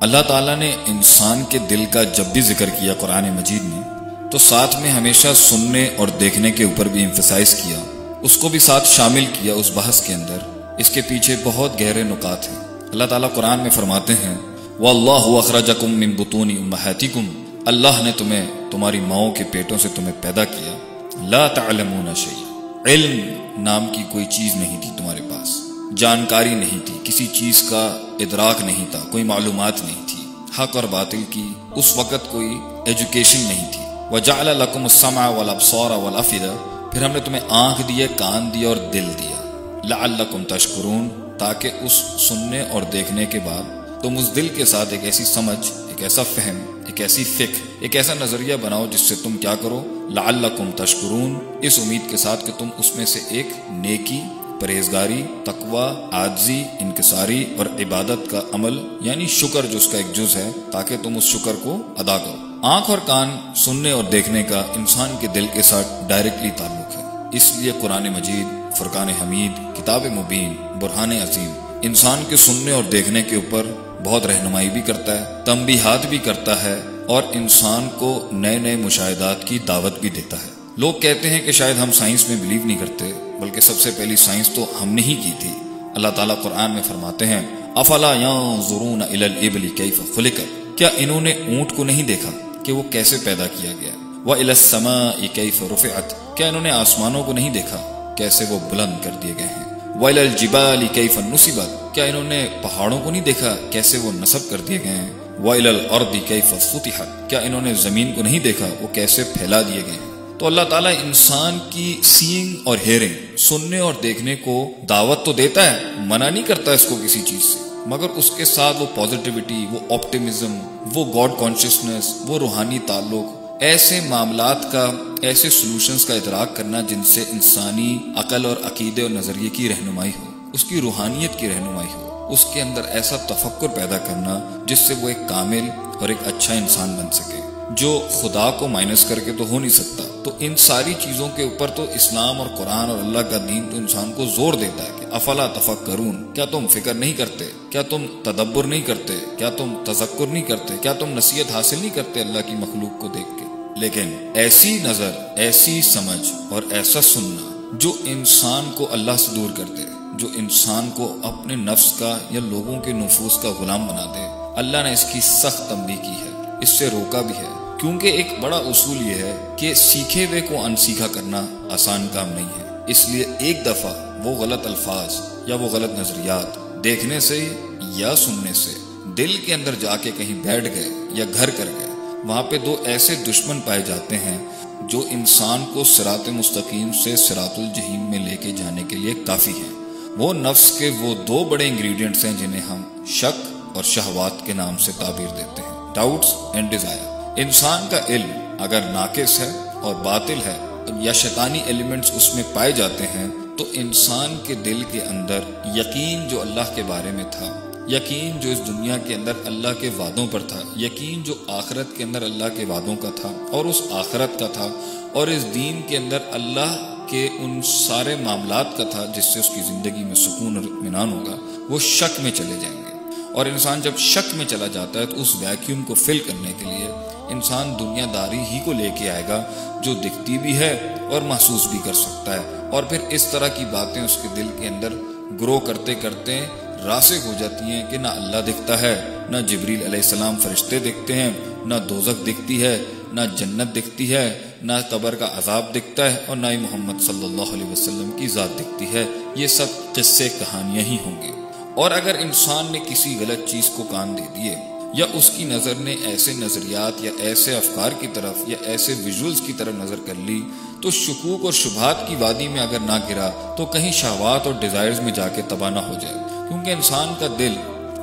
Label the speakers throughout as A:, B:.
A: اللہ تعالیٰ نے انسان کے دل کا جب بھی ذکر کیا قرآن مجید میں، تو ساتھ میں ہمیشہ سننے اور دیکھنے کے اوپر بھی امفسائز کیا، اس کو بھی ساتھ شامل کیا اس بحث کے اندر۔ اس کے پیچھے بہت گہرے نکات ہیں۔ اللہ تعالیٰ قرآن میں فرماتے ہیں وہ اللہ اخراجکم من بطون امہاتکم، اللہ نے تمہیں، تمہاری ماؤں کے پیٹوں سے تمہیں پیدا کیا۔ لا تعلمون شیء علم نام کی کوئی چیز نہیں تھی تمہارے پاس۔ جانکاری نہیں تھی، کسی چیز کا ادراک نہیں تھا، کوئی معلومات نہیں تھی۔ حق اور باطل کی اس وقت کوئی ایجوکیشن نہیں تھی۔ وجعل لکم السمع والابصار والافدہ پھر ہم نے تمہیں آنکھ دیے، کان دیا اور دل دیا۔ لعلکم تشکرون، تاکہ اس سننے اور دیکھنے کے بعد تم اس دل کے ساتھ ایک ایسی سمجھ، ایک ایسا فہم، ایک ایسی فکر، ایک ایسا نظریہ بناؤ جس سے تم کیا کرو؟ لعلکم تشکرون، اس امید کے ساتھ کہ تم اس میں سے ایک نیکی پرہیزگاری تقوا آجزی انکساری اور عبادت کا عمل یعنی شکر جو اس کا ایک جز ہے، تاکہ تم اس شکر کو ادا کرو۔ آنکھ اور کان سننے اور دیکھنے کا انسان کے دل کے ساتھ ڈائریکٹلی تعلق ہے۔ اس لیے قرآن مجید، فرقان حمید، کتاب مبین، برہان عظیم، انسان کے سننے اور دیکھنے کے اوپر بہت رہنمائی بھی کرتا ہے، تنبیہات بھی کرتا ہے اور انسان کو نئے نئے مشاہدات کی دعوت بھی دیتا ہے۔ لوگ کہتے ہیں کہ شاید ہم سائنس میں بلیو نہیں کرتے۔ بلکہ سب سے پہلی سائنس تو ہم نے ہی کی تھی۔ اللہ تعالیٰ قرآن میں فرماتے ہیں، افلا ضرون کیف خلقت کیا انہوں نے اونٹ کو نہیں دیکھا کہ وہ کیسے پیدا کیا گیا؟ وہ السما کیف رفعت؟ کیا انہوں نے آسمانوں کو نہیں دیکھا کیسے وہ بلند کر دیے گئے ہیں؟ ویل الجبال کیف نصیبت کیا انہوں نے پہاڑوں کو نہیں دیکھا کیسے وہ نصب کر دیے گئے ہیں؟ ویل الارض کیف فتحت؟ کیا انہوں نے زمین کو نہیں دیکھا وہ کیسے پھیلا دیے گئے ہیں؟ تو اللہ تعالیٰ انسان کی سینگ اور ہیئرنگ سننے اور دیکھنے کو دعوت تو دیتا ہے، منع نہیں کرتا اس کو کسی چیز سے۔ مگر اس کے ساتھ وہ پازیٹیوٹی وہ آپٹیمزم وہ گاڈ کانشیسنس وہ روحانی تعلق، ایسے معاملات کا، ایسے سلوشنز کا ادراک کرنا جن سے انسانی عقل اور عقیدے اور نظریے کی رہنمائی ہو۔ اس کی روحانیت کی رہنمائی ہو۔ اس کے اندر ایسا تفکر پیدا کرنا جس سے وہ ایک کامل اور ایک اچھا انسان بن سکے۔ جو خدا کو مائنس کر کے تو ہو نہیں سکتا۔ تو ان ساری چیزوں کے اوپر تو اسلام اور قرآن اور اللہ کا دین تو انسان کو زور دیتا ہے کہ افلا تفک کرون کیا تم فکر نہیں کرتے؟ کیا تم تدبر نہیں کرتے؟ کیا تم تذکر نہیں کرتے؟ کیا تم نصیحت حاصل نہیں کرتے اللہ کی مخلوق کو دیکھ کے؟ لیکن ایسی نظر، ایسی سمجھ اور ایسا سننا جو انسان کو اللہ سے دور کر دے، جو انسان کو اپنے نفس کا یا لوگوں کے نفوس کا غلام بنا دے۔ اللہ نے اس کی سخت تنبیہ کی ہے، اس سے روکا بھی ہے۔ کیونکہ ایک بڑا اصول یہ ہے کہ سیکھے ہوئے کو انسیکھا کرنا آسان کام نہیں ہے۔ اس لیے ایک دفعہ وہ غلط الفاظ یا وہ غلط نظریات دیکھنے سے یا سننے سے دل کے اندر جا کے کہیں بیٹھ گئے یا گھر کر گئے، وہاں پہ دو ایسے دشمن پائے جاتے ہیں جو انسان کو سرات مستقیم سے سرات الجہیم میں لے کے جانے کے لیے کافی ہیں۔ وہ نفس کے وہ دو بڑے انگریڈینٹس ہیں جنہیں ہم شک اور شہوات کے نام سے تعبیر دیتے ہیں۔ ڈاؤٹس اینڈ ڈیزائر انسان کا علم اگر ناقص ہے اور باطل ہے یا شیطانی ایلیمنٹس اس میں پائے جاتے ہیں، تو انسان کے دل کے اندر یقین جو اللہ کے بارے میں تھا، یقین جو اس دنیا کے اندر اللہ کے وعدوں پر تھا، یقین جو آخرت کے اندر اللہ کے وعدوں کا تھا اور اس آخرت کا تھا اور اس دین کے اندر اللہ کے ان سارے معاملات کا تھا جس سے اس کی زندگی میں سکون اور اطمینان ہوگا، وہ شک میں چلے جائیں گے۔ اور انسان جب شک میں چلا جاتا ہے تو اس ویکیوم کو فل کرنے کے لیے انسان دنیا داری ہی کو لے کے آئے گا جو دکھتی بھی ہے اور محسوس بھی کر سکتا ہے اور پھر اس طرح کی باتیں اس کے دل کے اندر گرو کرتے کرتے راسک ہو جاتی ہیں کہ نہ اللہ دکھتا ہے، نہ جبریل علیہ السلام فرشتے دکھتے ہیں، نہ دوزک دکھتی ہے، نہ جنت دکھتی ہے، نہ قبر کا عذاب دکھتا ہے اور نہ ہی محمد صلی اللہ علیہ وسلم کی ذات دکھتی ہے۔ یہ سب قصے کہانیاں ہی ہوں گے۔ اور اگر انسان نے کسی غلط چیز کو کان دے دیے، یا اس کی نظر نے ایسے نظریات یا ایسے افکار کی طرف یا ایسے ویژولز کی طرف نظر کر لی، تو شکوک اور شبہات کی وادی میں اگر نہ گرا، تو کہیں شہوات اور ڈیزائرز میں جا کے تباہ نہ ہو جائے۔ کیونکہ انسان کا دل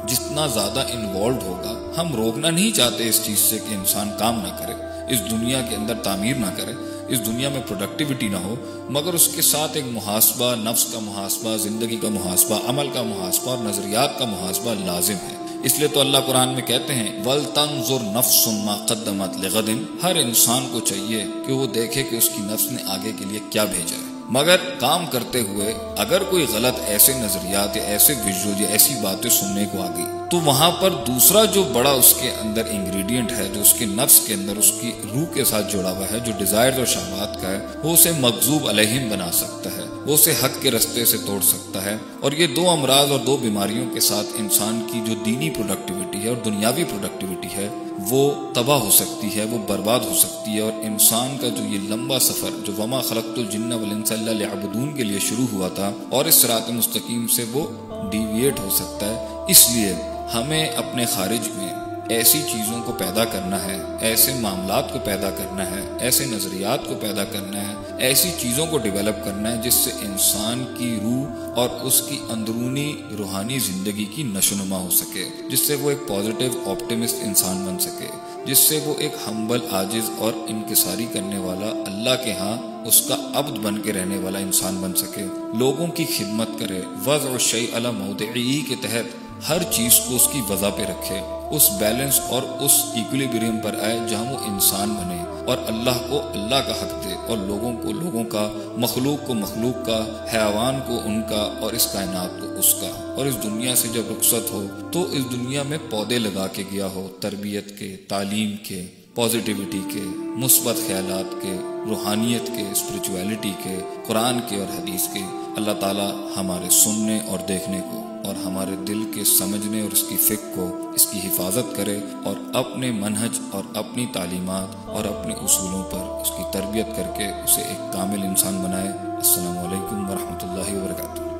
A: جتنا زیادہ انوالوڈ ہوگا، ہم روکنا نہیں چاہتے اس چیز سے کہ انسان کام نہ کرے، اس دنیا کے اندر تعمیر نہ کرے۔ اس دنیا میں پروڈکٹیوٹی نہ ہو، مگر اس کے ساتھ ایک محاسبہ، نفس کا محاسبہ، زندگی کا محاسبہ، عمل کا محاسبہ اور نظریات کا محاسبہ لازم ہے۔ اس لیے تو اللہ قرآن میں کہتے ہیں ول تنظر نفس ما قدمت لغدن ہر انسان کو چاہیے کہ وہ دیکھے کہ اس کی نفس نے آگے کے لیے کیا بھیجا ہے۔ مگر کام کرتے ہوئے اگر کوئی غلط ایسے نظریات یا ایسے ویژول یا ایسی باتیں سننے کو آ گئی تو وہاں پر دوسرا جو بڑا اس کے اندر انگریڈینٹ ہے، جو اس کے نفس کے اندر اس کی روح کے ساتھ جڑا ہوا ہے، جو ڈیزائر اور شہوات کا ہے، وہ اسے مقزوب علیہم بنا سکتا ہے۔ وہ اسے حق کے رستے سے توڑ سکتا ہے اور یہ دو امراض اور دو بیماریوں کے ساتھ انسان کی جو دینی پروڈکٹیوٹی ہے اور دنیاوی پروڈکٹیوٹی ہے، وہ تباہ ہو سکتی ہے، وہ برباد ہو سکتی ہے اور انسان کا جو یہ لمبا سفر، جو وما خلقت الجن والانس اللہ عبدون کے لیے شروع ہوا تھا اور اس سرات مستقیم سے وہ ڈیویٹ ہو سکتا ہے، اس لیے ہمیں اپنے خارج میں ایسی چیزوں کو پیدا کرنا ہے، ایسے معاملات کو پیدا کرنا ہے، ایسے نظریات کو پیدا کرنا ہے، ایسی چیزوں کو ڈیولپ کرنا ہے جس سے انسان کی روح اور اس کی اندرونی روحانی زندگی کی نشونما ہو سکے، جس سے وہ ایک پازیٹیو آپٹیمسٹ انسان بن سکے، جس سے وہ ایک ہمبل عاجز اور انکساری کرنے والا اللہ کے ہاں اس کا عبد بن کے رہنے والا انسان بن سکے۔ لوگوں کی خدمت کرے، وضع و شعی علامودعی کے تحت ہر چیز کو اس کی وضع پہ رکھے، اس بیلنس اور اس ایکولیبریم پر آئے جہاں وہ انسان بنے اور اللہ کو اللہ کا حق دے اور لوگوں کو لوگوں کا، مخلوق کو مخلوق کا، حیوان کو ان کا اور اس کائنات کو اس کا۔ اور اس دنیا سے جب رخصت ہو تو اس دنیا میں پودے لگا کے گیا ہو، تربیت کے، تعلیم کے پازیٹیوٹی کے، مثبت خیالات کے، روحانیت کے اسپرچویلٹی کے، قرآن کے اور حدیث کے۔ اللہ تعالی ہمارے سننے اور دیکھنے کو اور ہمارے دل کے سمجھنے اور اس کی فکر کو اس کی حفاظت کرے اور اپنے منہج اور اپنی تعلیمات اور اپنے اصولوں پر اس کی تربیت کر کے اسے ایک کامل انسان بنائے۔ السلام علیکم ورحمۃ اللہ وبرکاتہ۔